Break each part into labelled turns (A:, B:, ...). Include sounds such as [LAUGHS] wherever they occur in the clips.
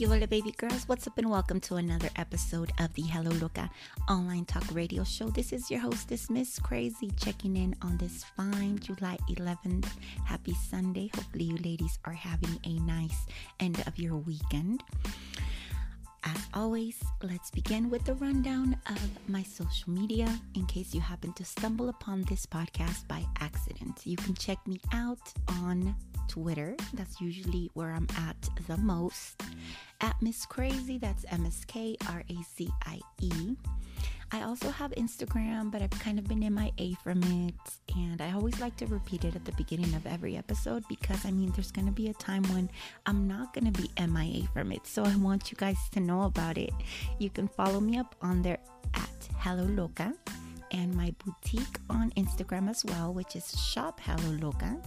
A: You baby girls. What's up, and welcome to another episode of the Hello Loca online talk radio show. This is your hostess, Miss Crazy, checking in on this fine July 11th. Happy Sunday. Hopefully, you ladies are having a nice end of your weekend. As always, let's begin with the rundown of my social media in case you happen to stumble upon this podcast by accident. You can check me out on Twitter. That's usually where I'm at the most. At Miss Crazy, that's M S K R A C I E. I also have Instagram, but I've kind of been MIA from it. And I always like to repeat it at the beginning of every episode because I mean, there's going to be a time when I'm not going to be MIA from it. So I want you guys to know about it. You can follow me up on there at Hello Loca and my boutique on Instagram as well, which is Shop Hello Loca.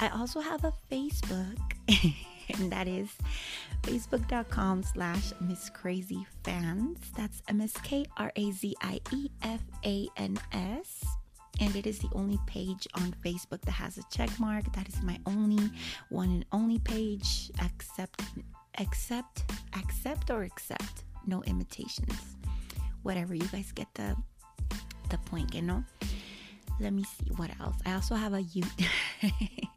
A: I also have a Facebook, [LAUGHS] and that is facebook.com slash Miss Crazy Fans. That's M S K R A Z I E F A N S. And it is the only page on Facebook that has a check mark. That is my only one and only page. Accept, accept, accept, or accept. No imitations. Whatever. You guys get the the point, you know? Let me see what else. I also have a YouTube. [LAUGHS]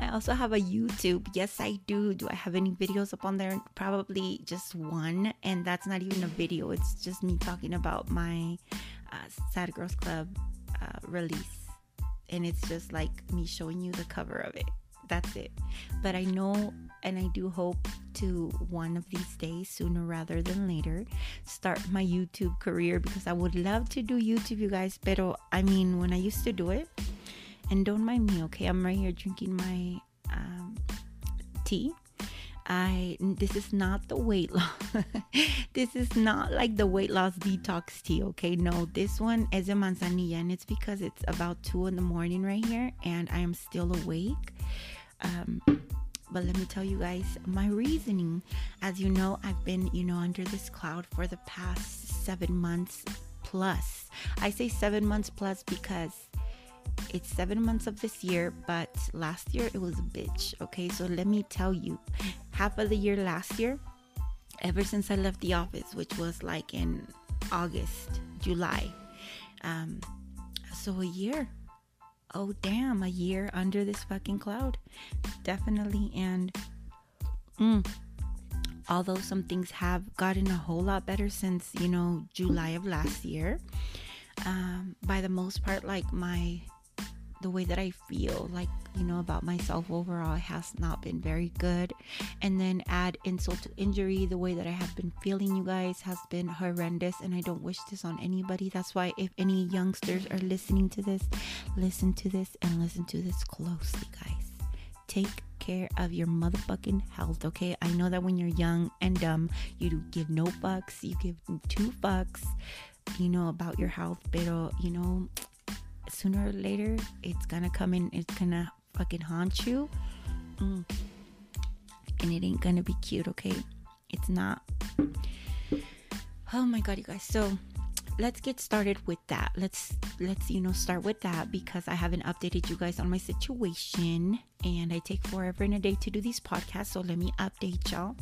A: I also have a YouTube. Yes, I do. Do I have any videos up on there? Probably just one, and that's not even a video. It's just me talking about my uh, Sad Girls Club uh, release, and it's just like me showing you the cover of it. That's it. But I know and I do hope to one of these days, sooner rather than later, start my YouTube career because I would love to do YouTube, you guys. Pero I mean, when I used to do it, and don't mind me, okay? I'm right here drinking my um, tea. I this is not the weight loss. [LAUGHS] this is not like the weight loss detox tea, okay? No, this one is a manzanilla, and it's because it's about two in the morning right here, and I am still awake. Um, but let me tell you guys my reasoning. As you know, I've been, you know, under this cloud for the past seven months plus. I say seven months plus because it's seven months of this year, but last year it was a bitch. Okay, so let me tell you, half of the year last year, ever since I left the office, which was like in August, July, um, so a year. Oh damn, a year under this fucking cloud, definitely. And mm, although some things have gotten a whole lot better since you know July of last year, um, by the most part, like my the way that I feel, like, you know, about myself overall has not been very good. And then add insult to injury, the way that I have been feeling, you guys, has been horrendous. And I don't wish this on anybody. That's why, if any youngsters are listening to this, listen to this and listen to this closely, guys. Take care of your motherfucking health, okay? I know that when you're young and dumb, you give no fucks, you give two fucks, you know, about your health, pero, you know, sooner or later it's gonna come in it's gonna fucking haunt you. Mm. and it ain't gonna be cute okay? It's not. Oh my god you guys. So let's get started with that. Let's let's you know start with that because i haven't updated you guys on my situation and i take forever and a day to do these podcasts so let me update y'all.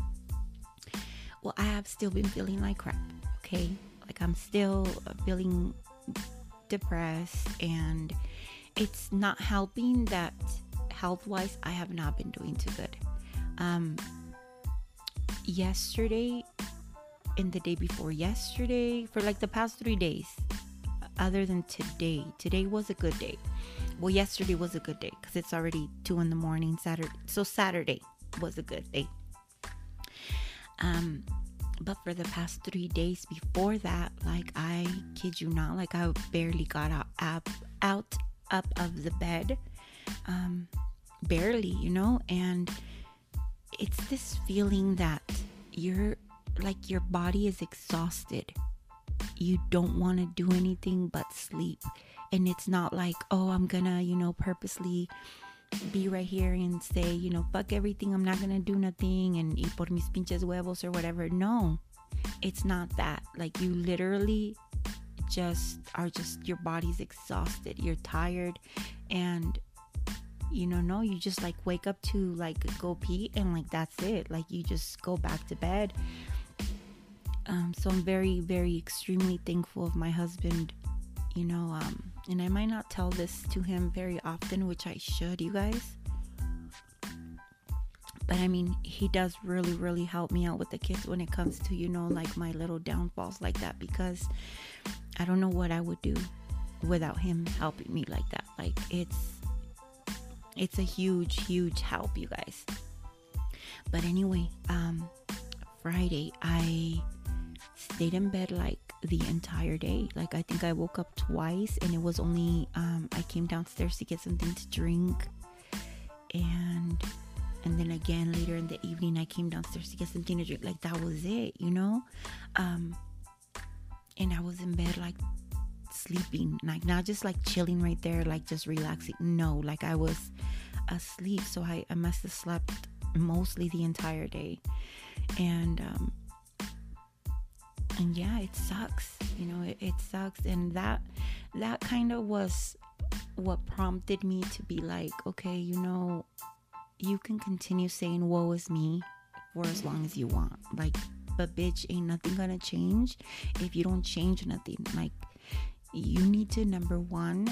A: Well i have still been feeling like crap okay? Like i'm still feeling depressed and it's not helping that health wise I have not been doing too good. Um, yesterday and the day before yesterday, for like the past three days, other than today, today was a good day. Well, yesterday was a good day because it's already two in the morning, Saturday. So, Saturday was a good day. Um, but for the past three days before that like i kid you not like i barely got out up out up of the bed. Um barely you know? And it's this feeling that you're like your body is exhausted. You don't want to do anything but sleep. And it's not like oh i'm gonna you know purposely be right here and say, you know, fuck everything, I'm not gonna do nothing and y por mis pinches huevos or whatever. No, it's not that. Like, you literally just are just, your body's exhausted, you're tired, and you know no you just like wake up to like go pee and like that's it like you just go back to bed um, so i'm very very extremely thankful of my husband you know um, and i might not tell this to him very often which i should you guys. But i mean he does really really help me out with the kids when it comes to you know like my little downfalls like that because i don't know what i would do without him helping me like that. Like it's it's a huge huge help you guys. But anyway um friday i stayed in bed like the entire day. Like i think i woke up twice and it was only um i came downstairs to get something to drink. And and then again later in the evening i came downstairs to get something to drink. Like that was it you know? Um and i was in bed like sleeping. Like not just like chilling right there like just relaxing. No like i was asleep. So i, I must have slept mostly the entire day. And um and yeah it sucks you know it, it sucks. And that that kind of was what prompted me to be like okay you know you can continue saying woe is me for as long as you want. Like but bitch ain't nothing gonna change if you don't change nothing. Like you need to number one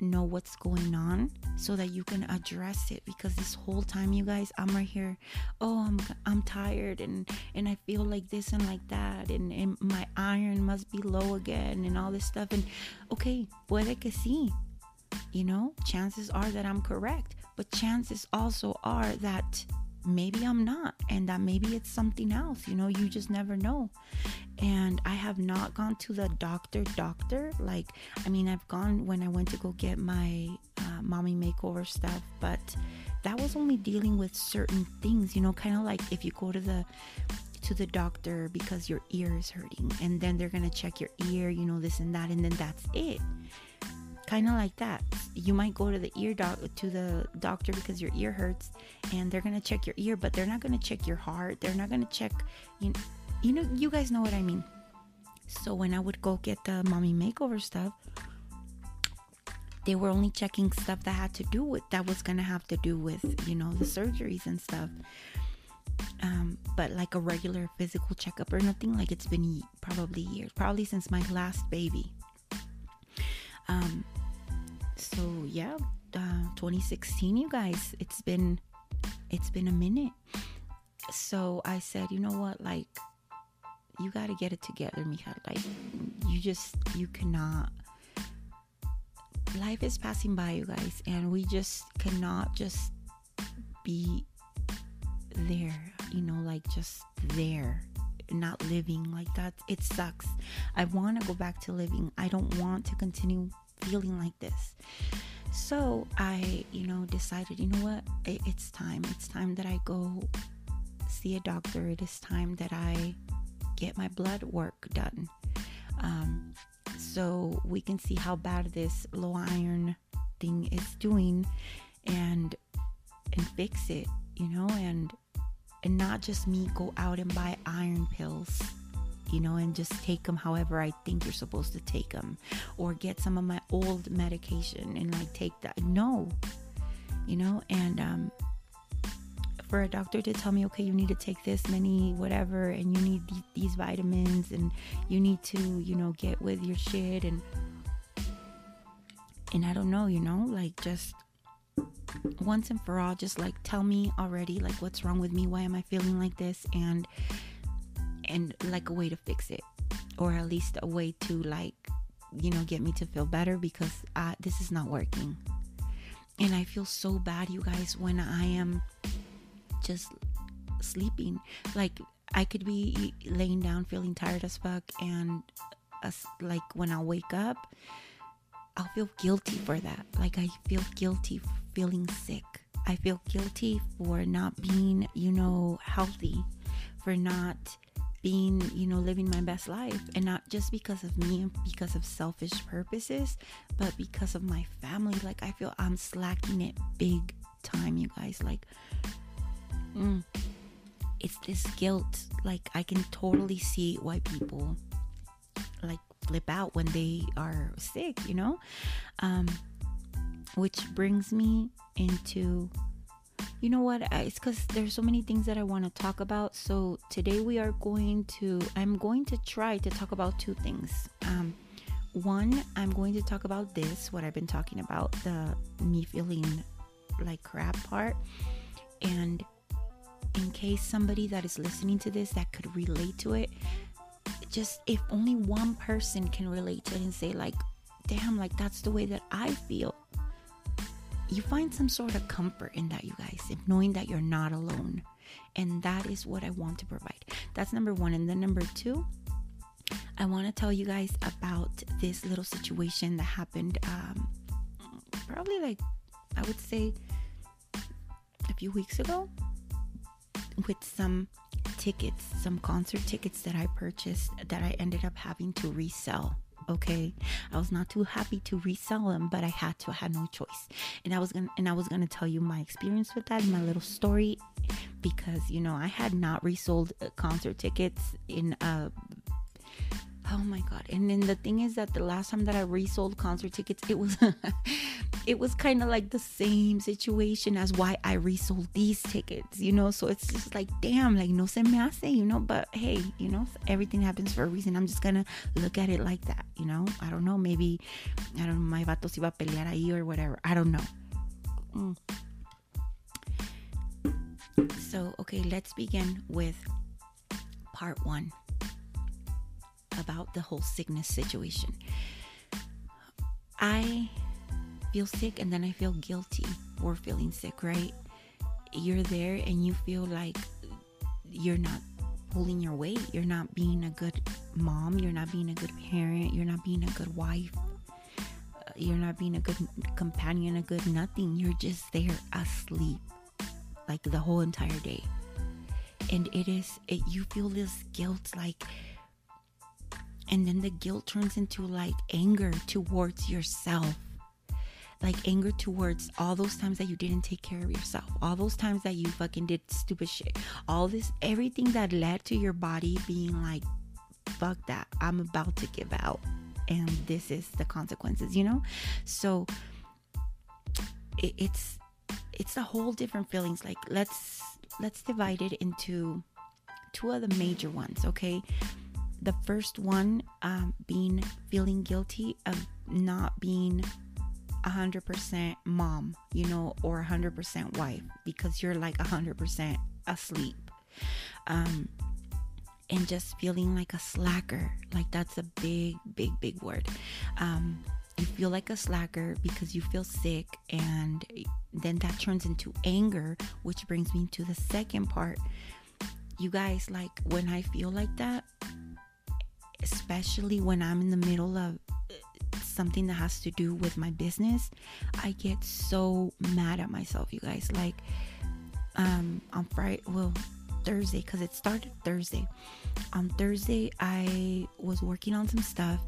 A: know what's going on so that you can address it because this whole time you guys i'm right here. Oh i'm i'm tired and and i feel like this and like that and, and my iron must be low again and all this stuff. And okay puede que sí you know chances are that i'm correct but chances also are that maybe I'm not, and that maybe it's something else. You know, you just never know. And I have not gone to the doctor, doctor. Like, I mean, I've gone when I went to go get my uh, mommy makeover stuff, but that was only dealing with certain things, you know, kind of like if you go to the to the doctor because your ear is hurting and then they're to check your ear, you know, this and that and then that's it kind of like that you might go to the ear doc to the doctor because your ear hurts and they're gonna check your ear but they're not gonna check your heart. They're not gonna check you, you know you guys know what i mean. So when i would go get the mommy makeover stuff they were only checking stuff that had to do with that was gonna have to do with you know the surgeries and stuff. Um, but like a regular physical checkup or nothing like it's been probably years probably since my last baby. Um, so yeah uh, 2016 you guys it's been it's been a minute. So i said you know what? Like you got to get it together mija. Like you just you cannot life is passing by you guys and we just cannot just be there you know like just there not living. Like that it sucks. I want to go back to living. I don't want to continue feeling like this. So I, you know, decided, you know what? it's time. It's time that I go see a doctor. It is time that I get my blood work done. Um, so we can see how bad this low iron thing is doing and and fix it, you know, and and not just me go out and buy iron pills you know, and just take them however I think you're supposed to take them, or get some of my old medication and like take that. No, you know, and um, for a doctor to tell me, okay, you need to take this many, whatever, and you need th- these vitamins, and you need to, you know, get with your shit, and and I don't know, you know, like just once and for all, just like tell me already, like what's wrong with me, why am I feeling like this, and and like a way to fix it or at least a way to like you know get me to feel better because this is not working. And i feel so bad you guys when i am just sleeping. Like i could be laying down feeling tired as fuck and uh, like when i wake up i'll feel guilty for that. Like i feel guilty feeling sick. I feel guilty for not being you know healthy for not being, you know, living my best life. And not just because of me and because of selfish purposes, but because of my family. Like, I feel I'm slacking it big time, you guys. Like, mm, it's this guilt. Like, I can totally see why people like flip out when they are sick, you know? Um, which brings me into you know what it's because there's so many things that i want to talk about so today we are going to i'm going to try to talk about two things. Um, one i'm going to talk about this what i've been talking about the me feeling like crap part. And in case somebody that is listening to this that could relate to it just if only one person can relate to it and say like damn like that's the way that i feel you find some sort of comfort in that you guys if knowing that you're not alone. And that is what i want to provide. That's number one. And then number two i want to tell you guys about this little situation that happened um, probably like i would say a few weeks ago with some tickets, some concert tickets that I purchased that I ended up having to resell. Okay, I was not too happy to resell them, but I had to. I had no choice, and I was gonna and I was gonna tell you my experience with that, my little story, because you know I had not resold uh, concert tickets in a Oh my god. And then the thing is that the last time that I resold concert tickets, it was [LAUGHS] it was kind of like the same situation as why I resold these tickets, you know? So it's just like, damn, like no se me hace, you know, but hey, you know, everything happens for a reason. I'm just gonna look at it like that, you know? I don't know, maybe I don't know, my vato si va a pelear ahí or whatever. I don't know. Mm. So, okay, let's begin with part 1 about the whole sickness situation. I feel sick and then I feel guilty for feeling sick, right? You're there and you feel like you're not pulling your weight. You're not being a good mom. You're not being a good parent. You're not being a good wife. Uh, you're not being a good companion, a good nothing. You're just there asleep like the whole entire day. And it is, it, you feel this guilt like, and then the guilt turns into like anger towards yourself. Like anger towards all those times that you didn't take care of yourself all those times that you fucking did stupid shit all this everything that led to your body being like fuck that i'm about to give out and this is the consequences you know? So it, it's it's a whole different feelings. Like let's let's divide it into two of the major ones okay the first one um, being feeling guilty of not being 100% mom, you know, or 100% wife because you're like 100% asleep. Um, and just feeling like a slacker. Like that's a big, big, big word. Um, you feel like a slacker because you feel sick, and then that turns into anger, which brings me to the second part. You guys, like when I feel like that, especially when I'm in the middle of uh, something that has to do with my business, I get so mad at myself, you guys. Like, um, on Friday, well, Thursday, because it started Thursday. On Thursday, I was working on some stuff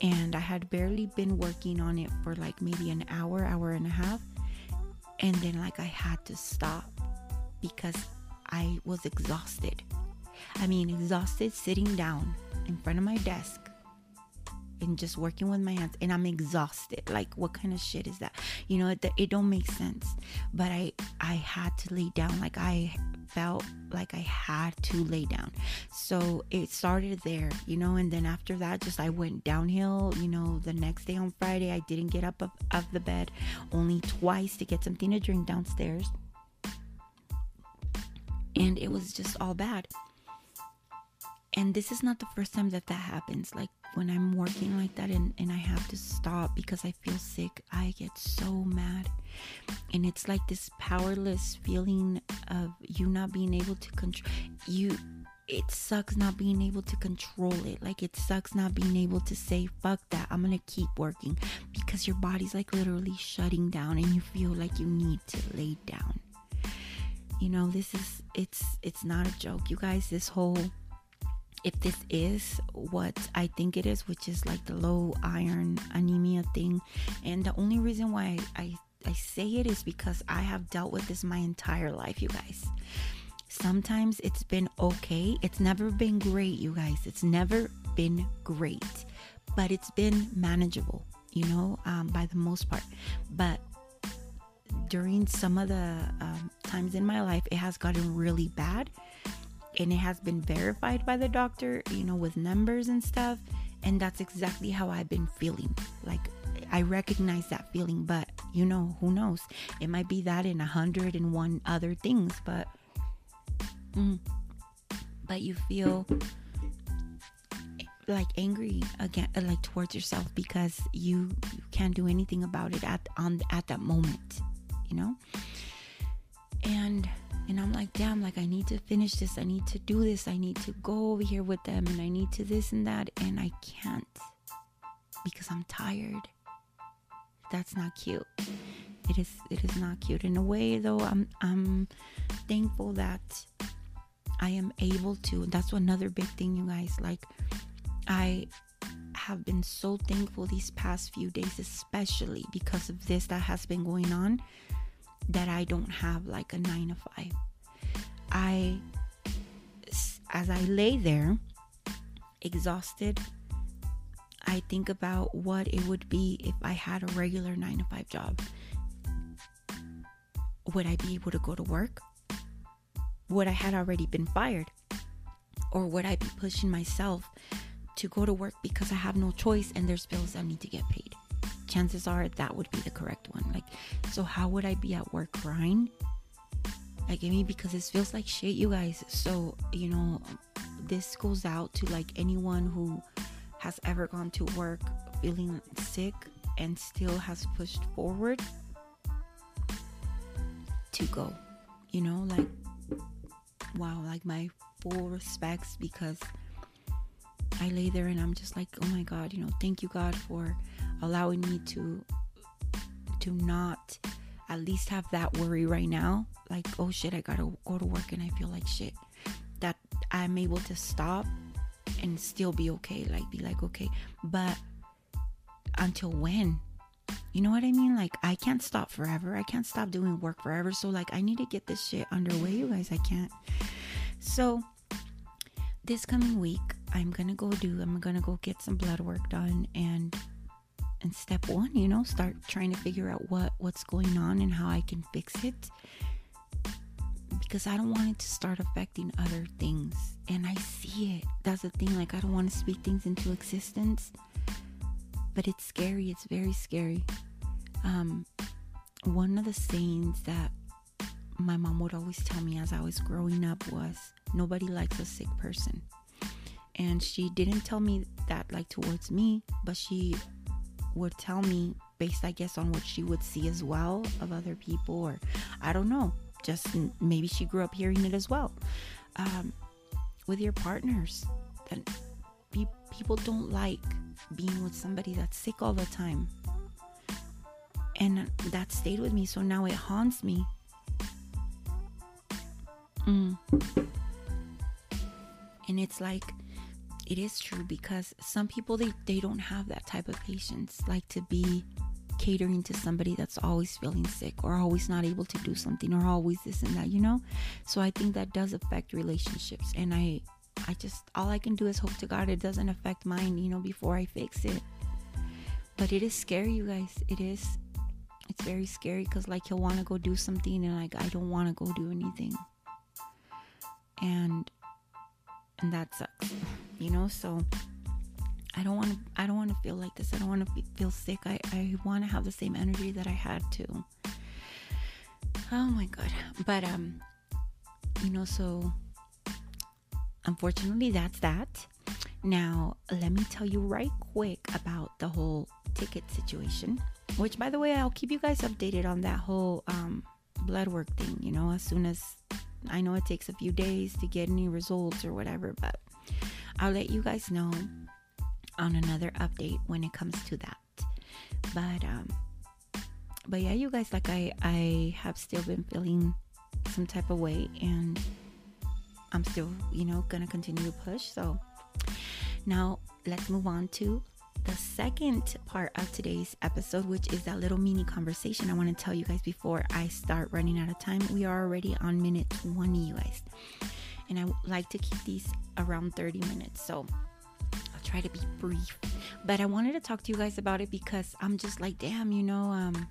A: and I had barely been working on it for like maybe an hour, hour and a half. And then, like, I had to stop because I was exhausted. I mean, exhausted sitting down in front of my desk and just working with my hands and I'm exhausted. Like what kind of shit is that? You know, it, it don't make sense. But I I had to lay down like I felt like I had to lay down. So it started there, you know, and then after that just I went downhill, you know, the next day on Friday I didn't get up of, of the bed only twice to get something to drink downstairs. And it was just all bad and this is not the first time that that happens like when i'm working like that and, and i have to stop because i feel sick i get so mad. And it's like this powerless feeling of you not being able to control you it sucks not being able to control it. Like it sucks not being able to say fuck that i'm gonna keep working because your body's like literally shutting down and you feel like you need to lay down. You know this is it's it's not a joke. You guys this whole if this is what I think it is, which is like the low iron anemia thing. And the only reason why I, I say it is because I have dealt with this my entire life, you guys. Sometimes it's been okay. It's never been great, you guys. It's never been great, but it's been manageable, you know, um, by the most part. But during some of the um, times in my life, it has gotten really bad and it has been verified by the doctor, you know, with numbers and stuff. And that's exactly how I've been feeling. Like, I recognize that feeling, but you know, who knows? It might be that in a hundred and one other things, but, mm, but you feel like angry again, like towards yourself because you, you can't do anything about it at on at that moment, you know. And and I'm like, damn, like I need to finish this. I need to do this. I need to go over here with them and I need to this and that. And I can't because I'm tired. That's not cute. It is it is not cute. In a way though, I'm I'm thankful that I am able to. That's another big thing, you guys. Like I have been so thankful these past few days, especially because of this that has been going on that I don't have like a nine to five. I, as I lay there, exhausted, I think about what it would be if I had a regular nine to five job. Would I be able to go to work? Would I had already been fired? Or would I be pushing myself to go to work because I have no choice and there's bills that need to get paid? Chances are that would be the correct one. Like, so how would I be at work crying? Like, I mean, because this feels like shit, you guys. So, you know, this goes out to like anyone who has ever gone to work feeling sick and still has pushed forward to go. You know, like, wow, like my full respects because I lay there and I'm just like, oh my God, you know, thank you, God, for allowing me to to not at least have that worry right now. Like oh shit i gotta go to work and i feel like shit. That i'm able to stop and still be okay like be like okay. But until when? You know what i mean? Like i can't stop forever. I can't stop doing work forever. So like i need to get this shit underway you guys. I can't. So this coming week i'm gonna go do i'm gonna go get some blood work done and and step one you know start trying to figure out what what's going on and how i can fix it. Because i don't want it to start affecting other things. And i see it. That's the thing like i don't want to speak things into existence but it's scary it's very scary. Um one of the sayings that my mom would always tell me as i was growing up was nobody likes a sick person. And she didn't tell me that like towards me but she would tell me based i guess on what she would see as well of other people or i don't know just maybe she grew up hearing it as well. Um, with your partners that be, people don't like being with somebody that's sick all the time. And that stayed with me so now it haunts me. Mm. and it's like it is true because some people they, they don't have that type of patience like to be catering to somebody that's always feeling sick or always not able to do something or always this and that you know? So i think that does affect relationships and i i just all i can do is hope to god it doesn't affect mine you know before i fix it. But it is scary you guys. It is it's very scary because like he'll want to go do something and like i don't want to go do anything. And and that sucks you know? So i don't want to i don't want to feel like this. I don't want to feel sick. I i want to have the same energy that i had too. Oh my god. But um you know so unfortunately that's that. Now let me tell you right quick about the whole ticket situation which by the way i'll keep you guys updated on that whole um blood work thing you know as soon as i know it takes a few days to get any results or whatever but I'll let you guys know on another update when it comes to that. But um but yeah, you guys like I I have still been feeling some type of way and I'm still, you know, going to continue to push. So now let's move on to the second part of today's episode, which is that little mini conversation I want to tell you guys before I start running out of time. We are already on minute 20, you guys and I like to keep these around 30 minutes. So I'll try to be brief. But I wanted to talk to you guys about it because I'm just like, damn, you know, um,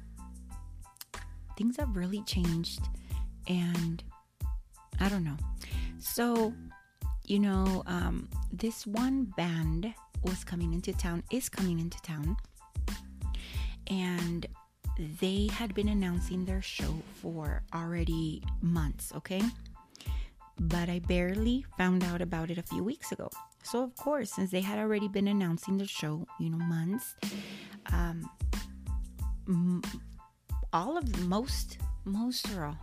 A: things have really changed. And I don't know. So, you know, um, this one band was coming into town, is coming into town. And they had been announcing their show for already months, okay? But I barely found out about it a few weeks ago. So, of course, since they had already been announcing the show, you know, months, um, m- all of the, most, most or all,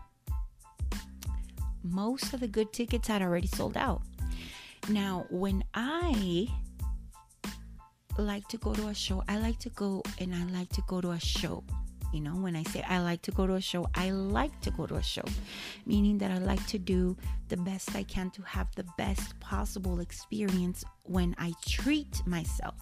A: most of the good tickets had already sold out. Now, when I like to go to a show, I like to go and I like to go to a show. You know, when I say I like to go to a show, I like to go to a show, meaning that I like to do the best I can to have the best possible experience when I treat myself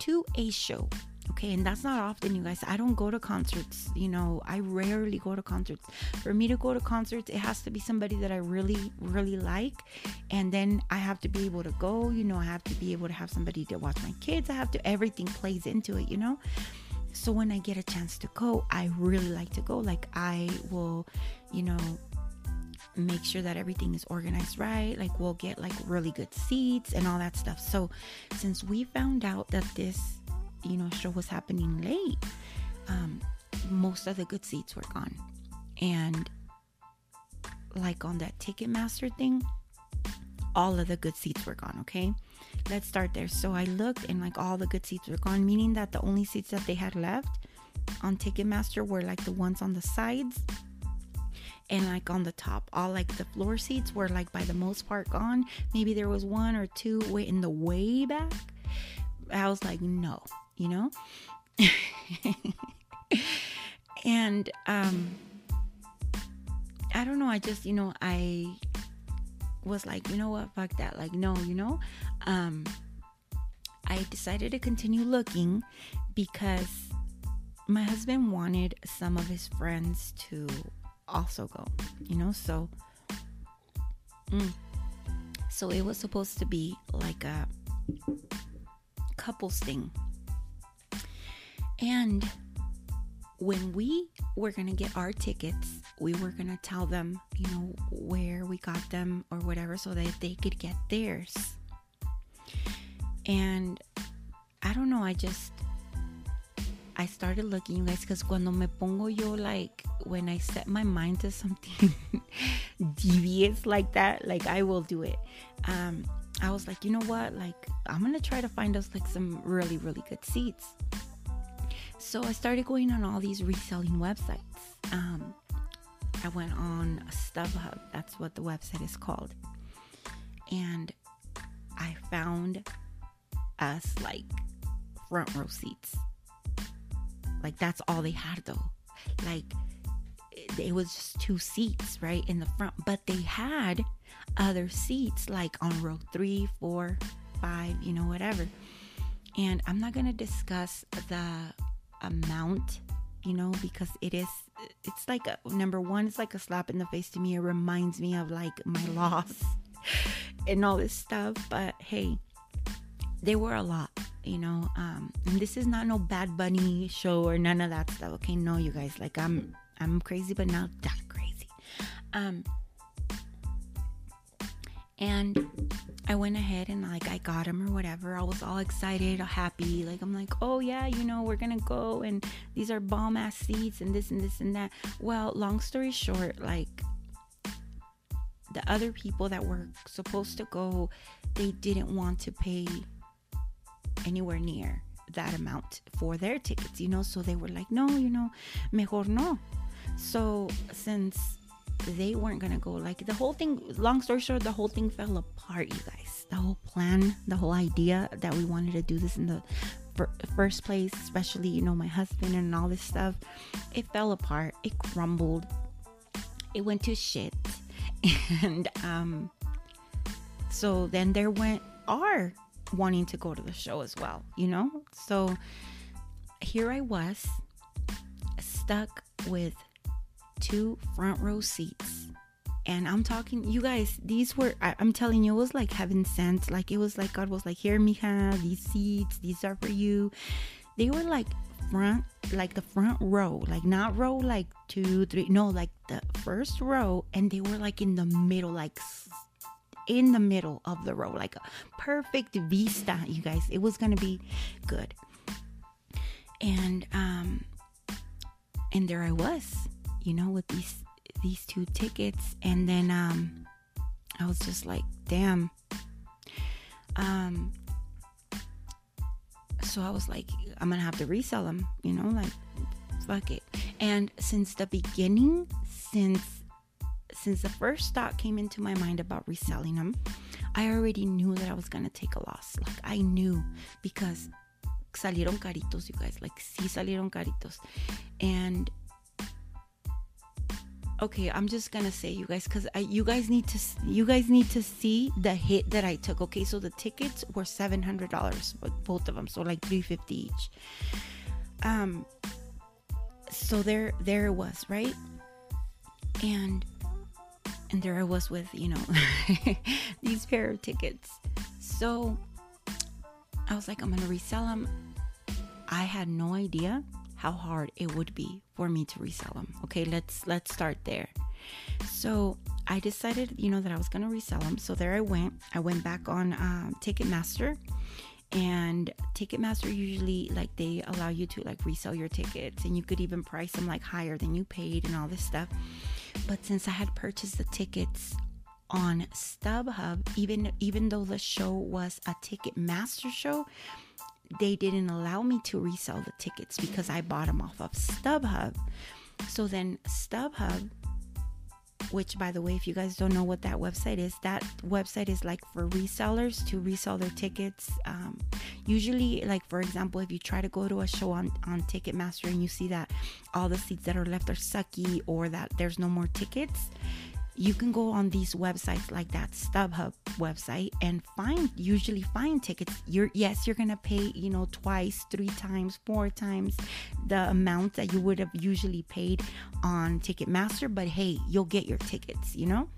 A: to a show. Okay, and that's not often, you guys. I don't go to concerts, you know, I rarely go to concerts. For me to go to concerts, it has to be somebody that I really, really like. And then I have to be able to go, you know, I have to be able to have somebody to watch my kids. I have to, everything plays into it, you know. So when I get a chance to go, I really like to go. Like I will, you know, make sure that everything is organized right. Like we'll get like really good seats and all that stuff. So since we found out that this, you know, show was happening late, um, most of the good seats were gone. And like on that Ticketmaster thing, all of the good seats were gone, okay? Let's start there. So I looked and like all the good seats were gone, meaning that the only seats that they had left on Ticketmaster were like the ones on the sides and like on the top. All like the floor seats were like by the most part gone. Maybe there was one or two way in the way back. I was like, no, you know? [LAUGHS] and um I don't know, I just, you know, I was like, you know what, fuck that. Like, no, you know, um, I decided to continue looking because my husband wanted some of his friends to also go, you know, so, mm, so it was supposed to be like a couples thing. And when we were going to get our tickets, we were going to tell them, you know, where we got them or whatever so that they could get theirs. And I don't know, I just I started looking, you guys, because cuando me pongo yo, like, when I set my mind to something [LAUGHS] devious like that, like, I will do it. Um, I was like, you know what? Like, I'm going to try to find us, like, some really, really good seats. So I started going on all these reselling websites. Um, I went on StubHub, that's what the website is called. And I found us like front row seats. Like that's all they had though. Like it, was just two seats right in the front, but they had other seats like on row three, four, five, you know, whatever. And I'm not gonna discuss the amount, you know, because it is it's like a, number one, it's like a slap in the face to me. It reminds me of like my loss [LAUGHS] and all this stuff. But hey, they were a lot, you know. Um, and this is not no Bad Bunny show or none of that stuff. Okay, no, you guys. Like I'm, I'm crazy, but not that crazy. Um, and I went ahead and like I got him or whatever. I was all excited, happy. Like I'm like, oh yeah, you know, we're gonna go and these are bomb ass seats and this and this and that. Well, long story short, like the other people that were supposed to go, they didn't want to pay anywhere near that amount for their tickets, you know. So they were like, no, you know, mejor no. So since they weren't gonna go, like the whole thing, long story short, the whole thing fell apart, you guys. The whole plan, the whole idea that we wanted to do this in the first place, especially, you know, my husband and all this stuff, it fell apart. It crumbled. It went to shit. [LAUGHS] And um so then there went our wanting to go to the show as well, you know? So here I was stuck with two front row seats. And I'm talking, you guys, these were, I, am telling you, it was like heaven sent. Like, it was like God was like, here, mija, these seats, these are for you. They were like front, like the front row, like not row like two, three, no, like the first row, and they were like in the middle, like in the middle of the row, like a perfect vista, you guys. It was gonna be good. And um and there I was, you know, with these these two tickets, and then um I was just like, damn. Um so I was like, I'm gonna have to resell them, you know, like fuck it. And since the beginning, since since the first thought came into my mind about reselling them, I already knew that I was gonna take a loss. Like I knew because salieron caritos, you guys. Like sí salieron caritos. And okay i'm just gonna say you guys because you guys need to you guys need to see the hit that i took okay? So the tickets were $700 both of them so like 350 each. Um so there there it was right? And and there i was with you know [LAUGHS] these pair of tickets. So i was like i'm gonna resell them i had no idea how hard it would be for me to resell them. Okay, let's let's start there. So I decided, you know, that I was gonna resell them. So there I went. I went back on um, Ticketmaster, and Ticketmaster usually like they allow you to like resell your tickets, and you could even price them like higher than you paid and all this stuff. But since I had purchased the tickets on StubHub, even even though the show was a Ticketmaster show, they didn't allow me to resell the tickets because I bought them off of StubHub. So then StubHub, which by the way, if you guys don't know what that website is, that website is like for resellers to resell their tickets. Um, usually, like for example, if you try to go to a show on on Ticketmaster and you see that all the seats that are left are sucky or that there's no more tickets, you can go on these websites like that StubHub website and find usually find tickets. You're yes, you're gonna pay, you know, twice, three times, four times the amount that you would have usually paid on Ticketmaster, but hey, you'll get your tickets, you know?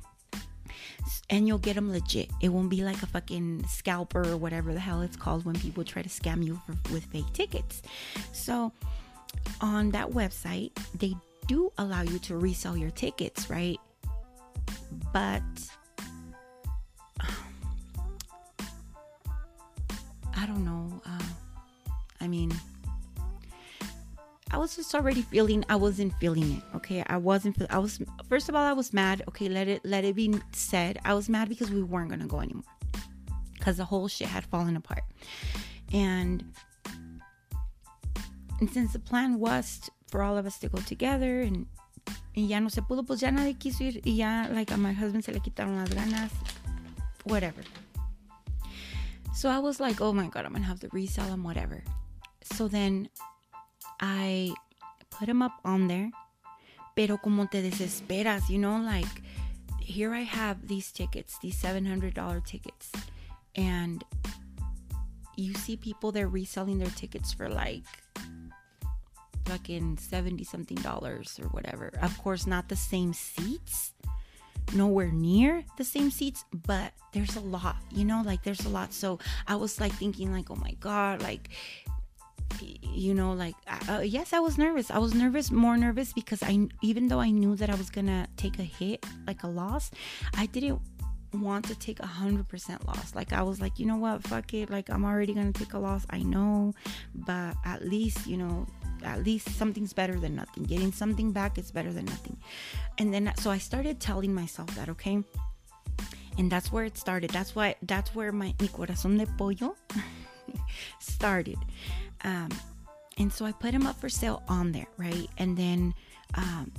A: and you'll get them legit. It won't be like a fucking scalper or whatever the hell it's called when people try to scam you for, with fake tickets. So, on that website, they do allow you to resell your tickets, right? But I don't know. Uh, I mean, I was just already feeling. I wasn't feeling it. Okay, I wasn't. I was. First of all, I was mad. Okay, let it let it be said. I was mad because we weren't gonna go anymore. Because the whole shit had fallen apart, and and since the plan was for all of us to go together and y ya no se pudo, pues ya nadie quiso ir y ya, like, a my husband se le quitaron las ganas, whatever. So I was like, oh my God, I'm gonna have to resell them, whatever. So then I put them up on there, pero como te desesperas, you know, like, here I have these tickets, these $700 tickets, and you see people they're reselling their tickets for like fucking 70 something dollars or whatever. Of course, not the same seats, nowhere near the same seats, but there's a lot, you know, like there's a lot. So I was like thinking, like, oh my God, like, you know, like, uh, yes, I was nervous. I was nervous, more nervous because I, even though I knew that I was gonna take a hit, like a loss, I didn't want to take a hundred percent loss. Like I was like, you know what, fuck it. Like I'm already gonna take a loss. I know, but at least you know at least something's better than nothing. Getting something back is better than nothing. And then so I started telling myself that, okay? And that's where it started. That's why that's where my mi corazón de pollo [LAUGHS] started. Um, and so I put him up for sale on there, right? And then um,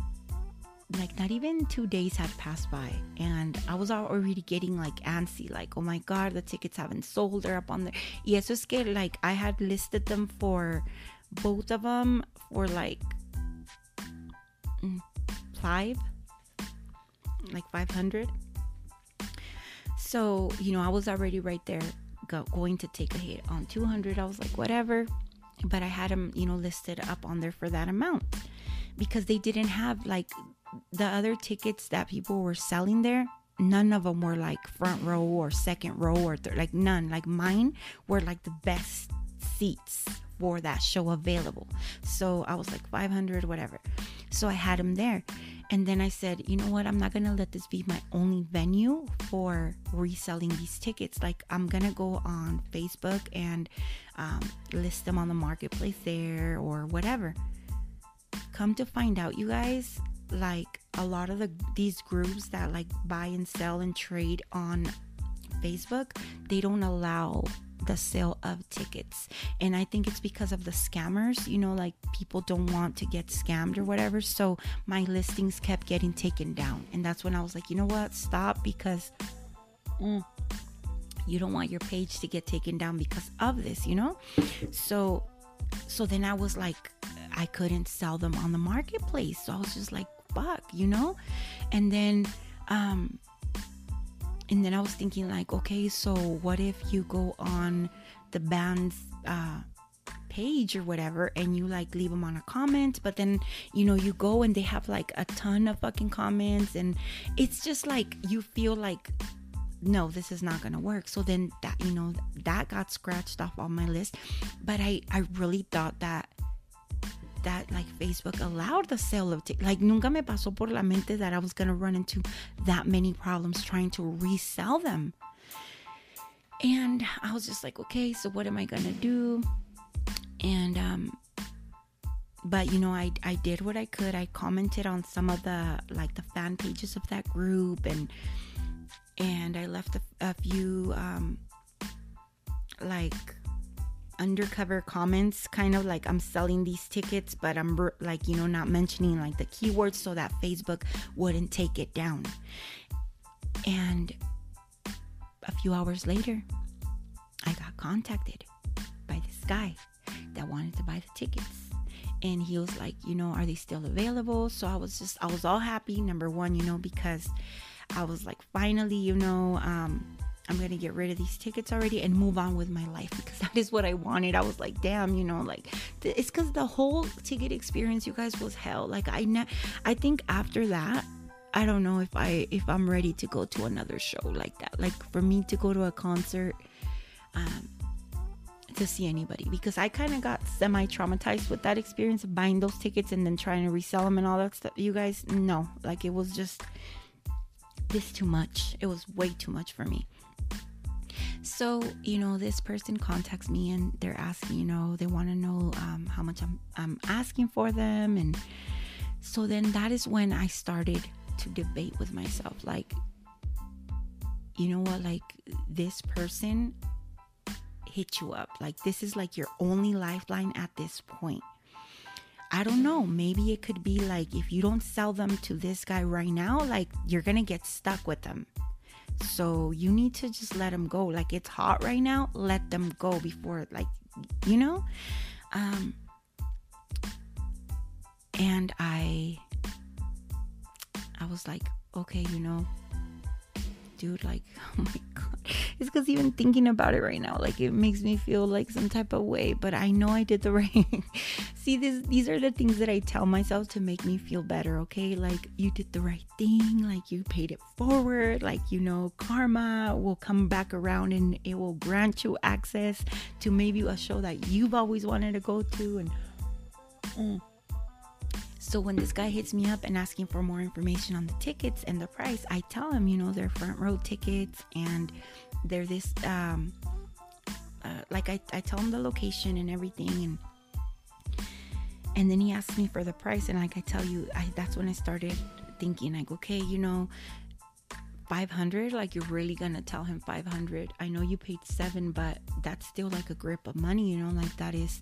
A: like not even two days had passed by and I was already getting like antsy, like, oh my god, the tickets haven't sold, they're up on there. Y eso es que like I had listed them for both of them for like mm, five, like 500. So, you know, I was already right there go, going to take a hit on 200. I was like, whatever. But I had them, you know, listed up on there for that amount because they didn't have like the other tickets that people were selling there. None of them were like front row or second row or th- like none. Like mine were like the best seats for that show available. So I was like 500, whatever. So I had them there. And then I said, you know what? I'm not going to let this be my only venue for reselling these tickets. Like, I'm going to go on Facebook and um, list them on the marketplace there or whatever. Come to find out, you guys, like a lot of the these groups that like buy and sell and trade on Facebook, they don't allow the sale of tickets. And I think it's because of the scammers, you know, like people don't want to get scammed or whatever. So my listings kept getting taken down. And that's when I was like, you know what? Stop because mm, you don't want your page to get taken down because of this, you know? So so then I was like I couldn't sell them on the marketplace. So I was just like, fuck, you know? And then um and then I was thinking like, okay, so what if you go on the band's uh page or whatever and you like leave them on a comment but then you know you go and they have like a ton of fucking comments and it's just like you feel like no this is not gonna work so then that you know that got scratched off on my list but i i really thought that that like Facebook allowed the sale of t- like nunca me pasó por la mente that I was gonna run into that many problems trying to resell them. And I was just like, okay, so what am I gonna do? And um but you know I, I did what i could i commented on some of the like the fan pages of that group and and i left a, a few um like undercover comments kind of like i'm selling these tickets but i'm like you know not mentioning like the keywords so that facebook wouldn't take it down. And a few hours later i got contacted by this guy that wanted to buy the tickets. And he was like you know are they still available? So i was just i was all happy number one you know because i was like finally you know um I'm gonna get rid of these tickets already and move on with my life because [LAUGHS] that is what I wanted. I was like, damn, you know, like it's because the whole ticket experience, you guys, was hell. Like I, ne- I think after that, I don't know if I if I'm ready to go to another show like that. Like for me to go to a concert, um, to see anybody because I kind of got semi traumatized with that experience of buying those tickets and then trying to resell them and all that stuff. You guys, no, like it was just this too much. It was way too much for me. So, you know, this person contacts me and they're asking, you know, they want to know um, how much I'm, I'm asking for them. And so then that is when I started to debate with myself like, you know what, like this person hit you up. Like, this is like your only lifeline at this point. I don't know. Maybe it could be like if you don't sell them to this guy right now, like you're going to get stuck with them. So you need to just let them go. Like it's hot right now, let them go before like you know? Um and I I was like, okay, you know, dude, like, [LAUGHS] oh my god. It's because even thinking about it right now, like it makes me feel like some type of way. But I know I did the [LAUGHS] right. See, this these are the things that I tell myself to make me feel better. Okay, like you did the right thing, like you paid it forward, like you know, karma will come back around and it will grant you access to maybe a show that you've always wanted to go to, and. Mm so when this guy hits me up and asking for more information on the tickets and the price, I tell him, you know, they're front row tickets and they're this, um, uh, like I, I tell him the location and everything and and then he asked me for the price and like I tell you, I that's when I started thinking like, okay, you know, 500 like you're really gonna tell him 500 i know you paid seven but that's still like a grip of money you know like that is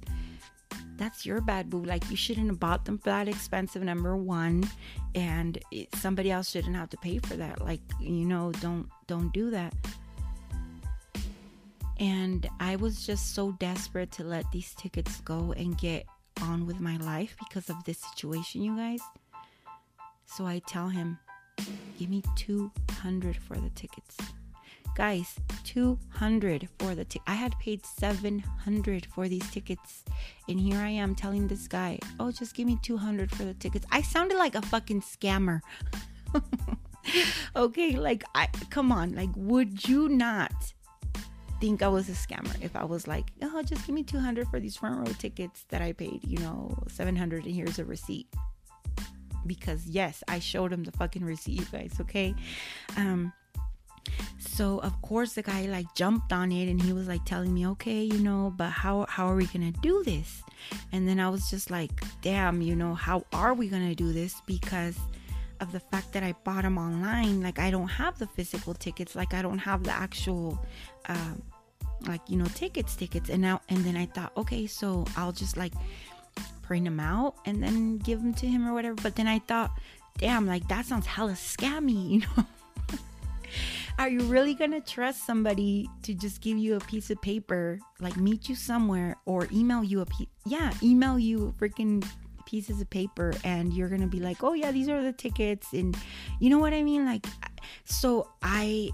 A: that's your bad boo. Like you shouldn't have bought them that expensive. Number one, and it, somebody else shouldn't have to pay for that. Like you know, don't don't do that. And I was just so desperate to let these tickets go and get on with my life because of this situation, you guys. So I tell him, give me 200 for the tickets. Guys, 200 for the ticket. I had paid 700 for these tickets. And here I am telling this guy, "Oh, just give me 200 for the tickets." I sounded like a fucking scammer. [LAUGHS] okay, like I come on, like would you not think I was a scammer if I was like, oh, just give me 200 for these front row tickets that I paid, you know, 700 and here's a receipt. Because yes, I showed him the fucking receipt, you guys, okay? Um, so of course the guy like jumped on it and he was like telling me okay you know but how how are we gonna do this and then i was just like damn you know how are we gonna do this because of the fact that i bought them online like i don't have the physical tickets like i don't have the actual uh, like you know tickets tickets and now and then i thought okay so i'll just like print them out and then give them to him or whatever but then i thought damn like that sounds hella scammy [LAUGHS] you know are you really to trust somebody to just give you a piece of paper, like meet you somewhere or email you a piece? Yeah, email you freaking pieces of paper and you're to be like, "Oh yeah, these are the tickets." And you know what I mean? Like so I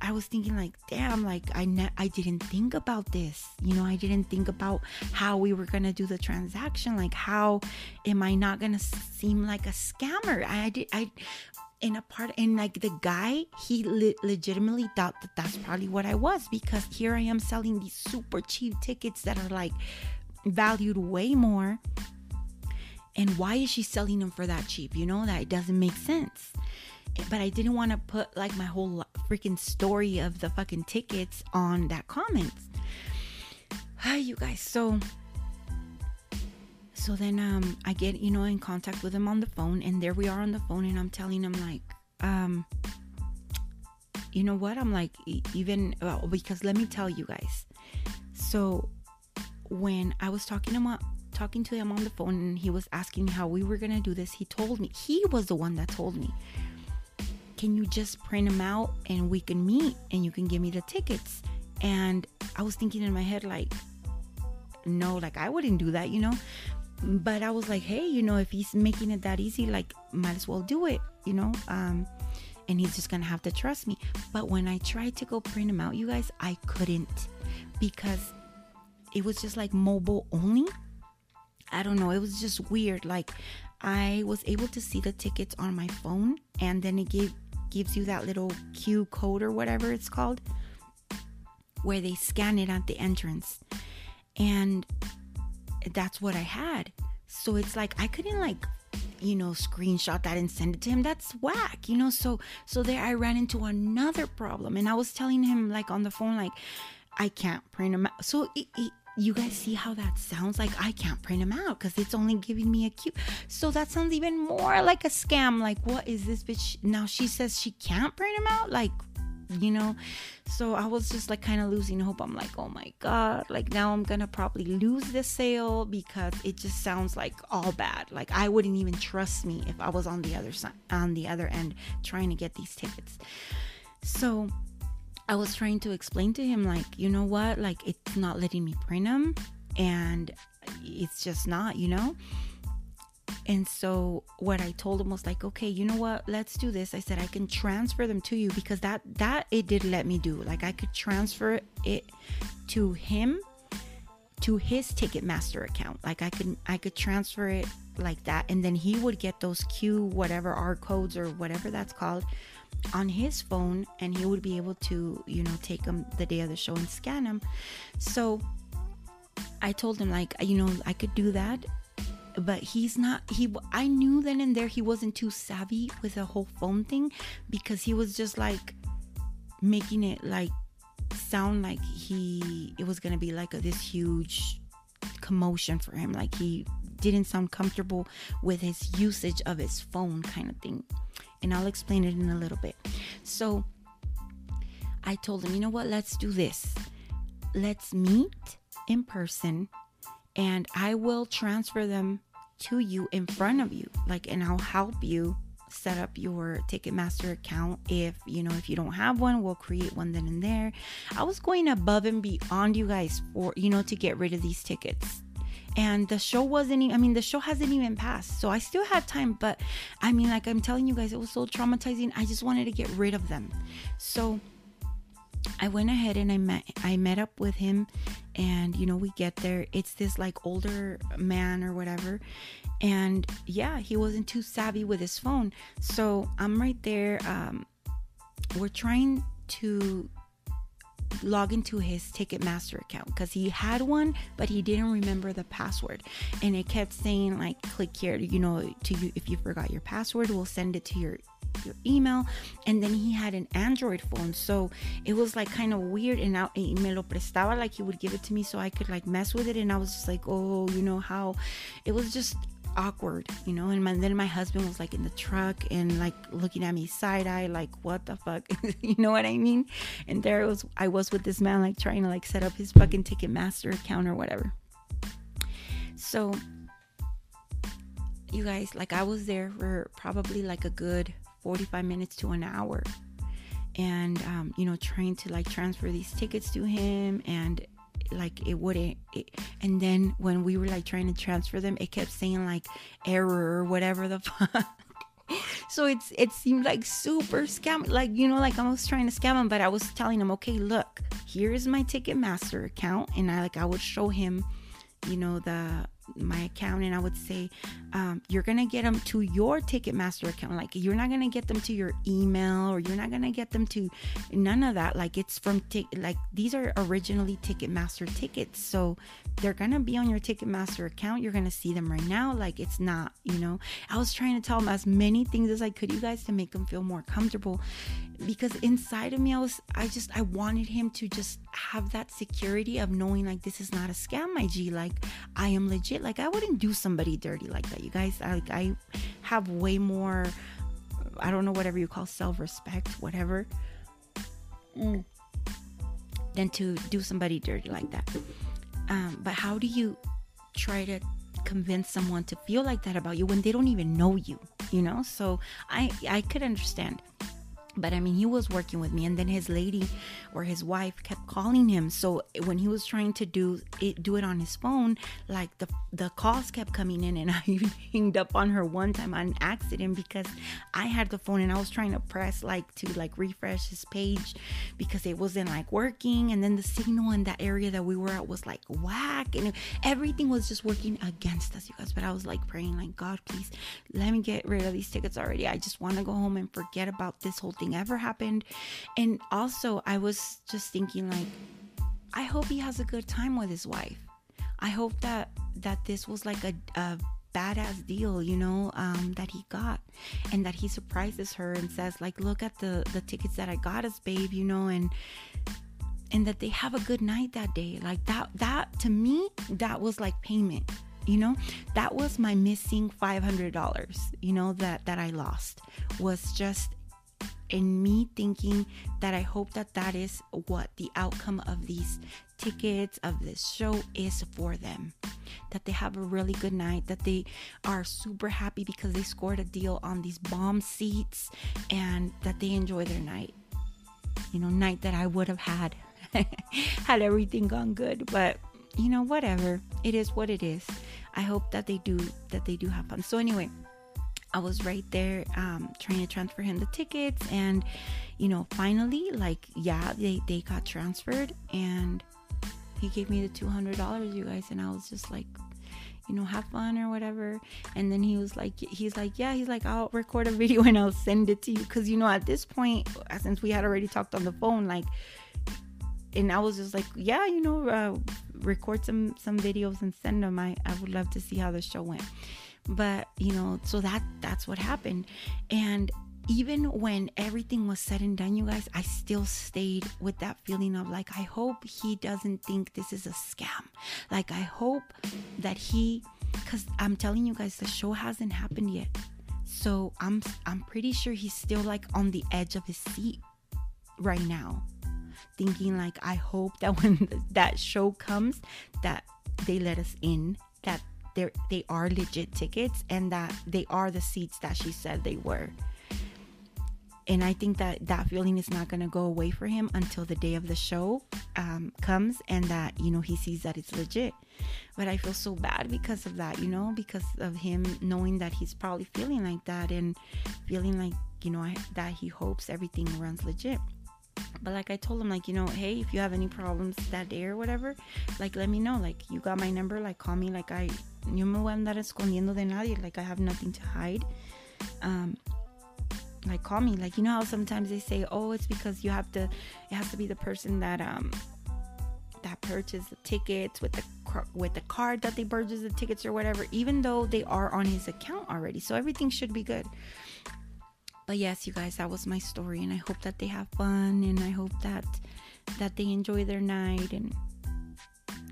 A: I was thinking like, damn, like I ne- I didn't think about this. You know, I didn't think about how we were gonna do the transaction. Like, how am I not gonna seem like a scammer? I, I did. I in a part and like the guy he le- legitimately thought that that's probably what i was because here i am selling these super cheap tickets that are like valued way more and why is she selling them for that cheap you know that it doesn't make sense but i didn't want to put like my whole freaking story of the fucking tickets on that comments hi you guys so so then um I get you know in contact with him on the phone and there we are on the phone and I'm telling him like um you know what? I'm like even well, because let me tell you guys. So when I was talking to him talking to him on the phone and he was asking how we were gonna do this he told me he was the one that told me can you just print them out and we can meet and you can give me the tickets and I was thinking in my head like no like I wouldn't do that you know but I was like, hey, you know, if he's making it that easy, like, might as well do it, you know? Um, and he's just gonna have to trust me. But when I tried to go print them out, you guys, I couldn't because it was just like mobile only. I don't know, it was just weird. Like, I was able to see the tickets on my phone, and then it gave gives you that little Q code or whatever it's called, where they scan it at the entrance. And that's what I had. So it's like I couldn't like you know screenshot that and send it to him that's whack you know so so there i ran into another problem and i was telling him like on the phone like i can't print them out so it, it, you guys see how that sounds? Like i can't print them out because it's only giving me a cue. So that sounds even more like a scam. Like what is this bitch? Now she says she can't print them out? Like you know? So i was just like kind of losing hope. I'm like oh my god. Like now i'm gonna probably lose this sale because it just sounds like all bad. Like i wouldn't even trust me if i was on the other side on the other end trying to get these tickets. So i was trying to explain to him like you know what like it's not letting me print them and it's just not you know and so what I told him was like, okay, you know what? Let's do this. I said I can transfer them to you because that that it did let me do. Like I could transfer it to him to his Ticketmaster account. Like I could I could transfer it like that and then he would get those Q whatever R codes or whatever that's called on his phone and he would be able to, you know, take them the day of the show and scan them. So I told him like, you know, I could do that but he's not he i knew then and there he wasn't too savvy with the whole phone thing because he was just like making it like sound like he it was gonna be like a, this huge commotion for him like he didn't sound comfortable with his usage of his phone kind of thing and i'll explain it in a little bit. So i told him you know what? Let's do this. Let's meet in person and I will transfer them to you in front of you like and i'll help you set up your ticketmaster account. If you know if you don't have one we'll create one then and there. I was going above and beyond you guys for you know to get rid of these tickets and the show wasn't even, i mean the show hasn't even passed so i still had time but i mean like i'm telling you guys it was so traumatizing. I just wanted to get rid of them. So I went ahead and I met I met up with him and you know we get there. It's this like older man or whatever and yeah he wasn't too savvy with his phone. So I'm right there um we're trying to log into his Ticketmaster account because he had one, but he didn't remember the password. And it kept saying, like, click here, you know, to you if you forgot your password, we'll send it to your your email and then he had an android phone so it was like kind of weird and I, me lo prestaba like he would give it to me so i could like mess with it and i was just like oh you know how it was just awkward, you know. And my, then my husband was like in the truck and like looking at me side eye, like what the fuck, [LAUGHS] you know what I mean? And there was, I was with this man like trying to like set up his fucking Ticketmaster account or whatever. So, you guys, like I was there for probably like a good 45 minutes to an hour and um, you know trying to like transfer these tickets to him and like it wouldn't it, and then when we were like trying to transfer them it kept saying like error or whatever the [LAUGHS] fuck. So it's it seemed like super scam like you know like i was trying to scam him but i was telling him okay look here's my ticketmaster account and i like i would show him you know the my account and I would say, um, you're going to get them to your Ticketmaster account. Like, you're not going to get them to your email or you're not going to get them to none of that. Like, it's from, t- like, these are originally Ticketmaster tickets. So they're going to be on your Ticketmaster account. You're going to see them right now. Like, it's not, you know, I was trying to tell them as many things as I could, you guys, to make them feel more comfortable because inside of me, I was, I just, I wanted him to just have that security of knowing, like, this is not a scam, my G. Like, I am legit. Like I wouldn't do somebody dirty like that. You guys, I, like I have way more. I don't know whatever you call self respect, whatever, mm, than to do somebody dirty like that. Um, but how do you try to convince someone to feel like that about you when they don't even know you? You know, so I I could understand but I mean, he was working with me, and then his lady or his wife kept calling him. So when he was trying to do it, do it on his phone, like the the calls kept coming in, and [LAUGHS] I even hanged up on her one time on accident because I had the phone and I was trying to press like to like refresh his page because it wasn't like working, and then the signal in that area that we were at was like whack, and everything was just working against us, you guys. But I was like praying, like God, please let me get rid of these tickets already. I just want to go home and forget about this whole thing ever happened. And also, I was just thinking, like, I hope he has a good time with his wife. I hope that that this was like a, a badass deal, you know, um, that he got, and that he surprises her and says, like, look at the the tickets that I got us, babe, you know, and and that they have a good night that day. Like that that to me, that was like payment you know that was my missing $500 you know that that i lost was just and me thinking that I hope that that is what the outcome of these tickets of this show is for them. That they have a really good night, that they are super happy because they scored a deal on these bomb seats and that they enjoy their night. You know, night that I would have had [LAUGHS] had everything gone good, but you know, whatever. It is what it is. I hope that they do that they do have fun. So anyway, I was right there um, trying to transfer him the tickets. And, you know, finally, like, yeah, they, they got transferred. And he gave me the $200, you guys. And I was just like, you know, have fun or whatever. And then he was like, he's like, yeah, he's like, I'll record a [LAUGHS] video and I'll send it to you. Cause, you know, at this point, since we had already talked on the phone, like, and I was just like, yeah, you know, uh, record some some videos and send them. I I would love to see how the show went but you know so that that's what happened. And even when everything was said and done you guys i still stayed with that feeling of like i hope he doesn't think this is a scam. Like i hope that he because i'm telling you guys the show hasn't happened yet. So i'm i'm pretty sure he's still like on the edge of his seat right now thinking like i hope that [LAUGHS] when that show comes that they let us in that they they are legit tickets and that they are the seats that she said they were. And i think that that feeling is not going to go away for him until the day of the show um, comes and that you know he sees that it's legit. But i feel so bad because of that you know because of him knowing that he's probably feeling like that and feeling like you know that he hopes everything runs legit but like I told him, like, you know, hey, if you have any problems that day or whatever, like, let me know. Like, you got my number, like, call me. Like, I, yo me voy a andar escondiendo de nadie. Like, I have nothing to hide. Um, like call me like you know how sometimes they say oh it's because you have to it has to be the person that um that purchased the tickets with the with the card that they purchased the tickets or whatever even though they are on his account already so everything should be good but yes you guys that was my story and i hope that they have fun and i hope that that they enjoy their night and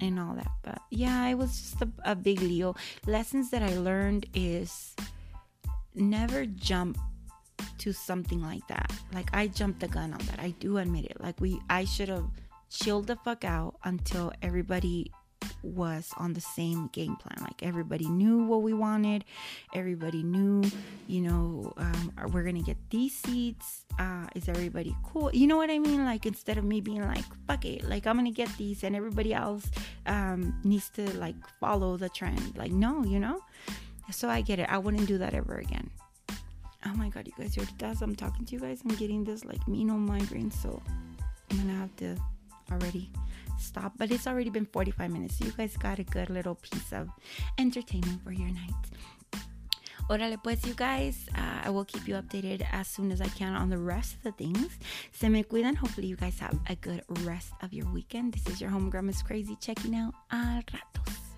A: and all that but yeah it was just a, a big leo lessons that i learned is never jump to something like that. Like I jumped the gun on that. I do admit it. Like we I should have chilled the fuck out until everybody was on the same game plan. Like everybody knew what we wanted. Everybody knew, you know, um, we're gonna get these seats. Uh, is everybody cool? You know what I mean? Like instead of me being like, fuck it, like I'm gonna get these, and everybody else um, needs to like follow the trend. Like no, you know. So I get it. I wouldn't do that ever again oh my god you guys as i'm talking to you guys i'm getting this like no migraine so i'm gonna have to already stop but it's already been 45 minutes so you guys got a good little piece of entertainment for your night Órale, pues, you guys. Uh, I will keep you updated as soon as I can on the rest of the things. Se me cuidan. Hopefully, you guys have a good rest of your weekend. This is your home grandma's crazy checking out. Al ratos.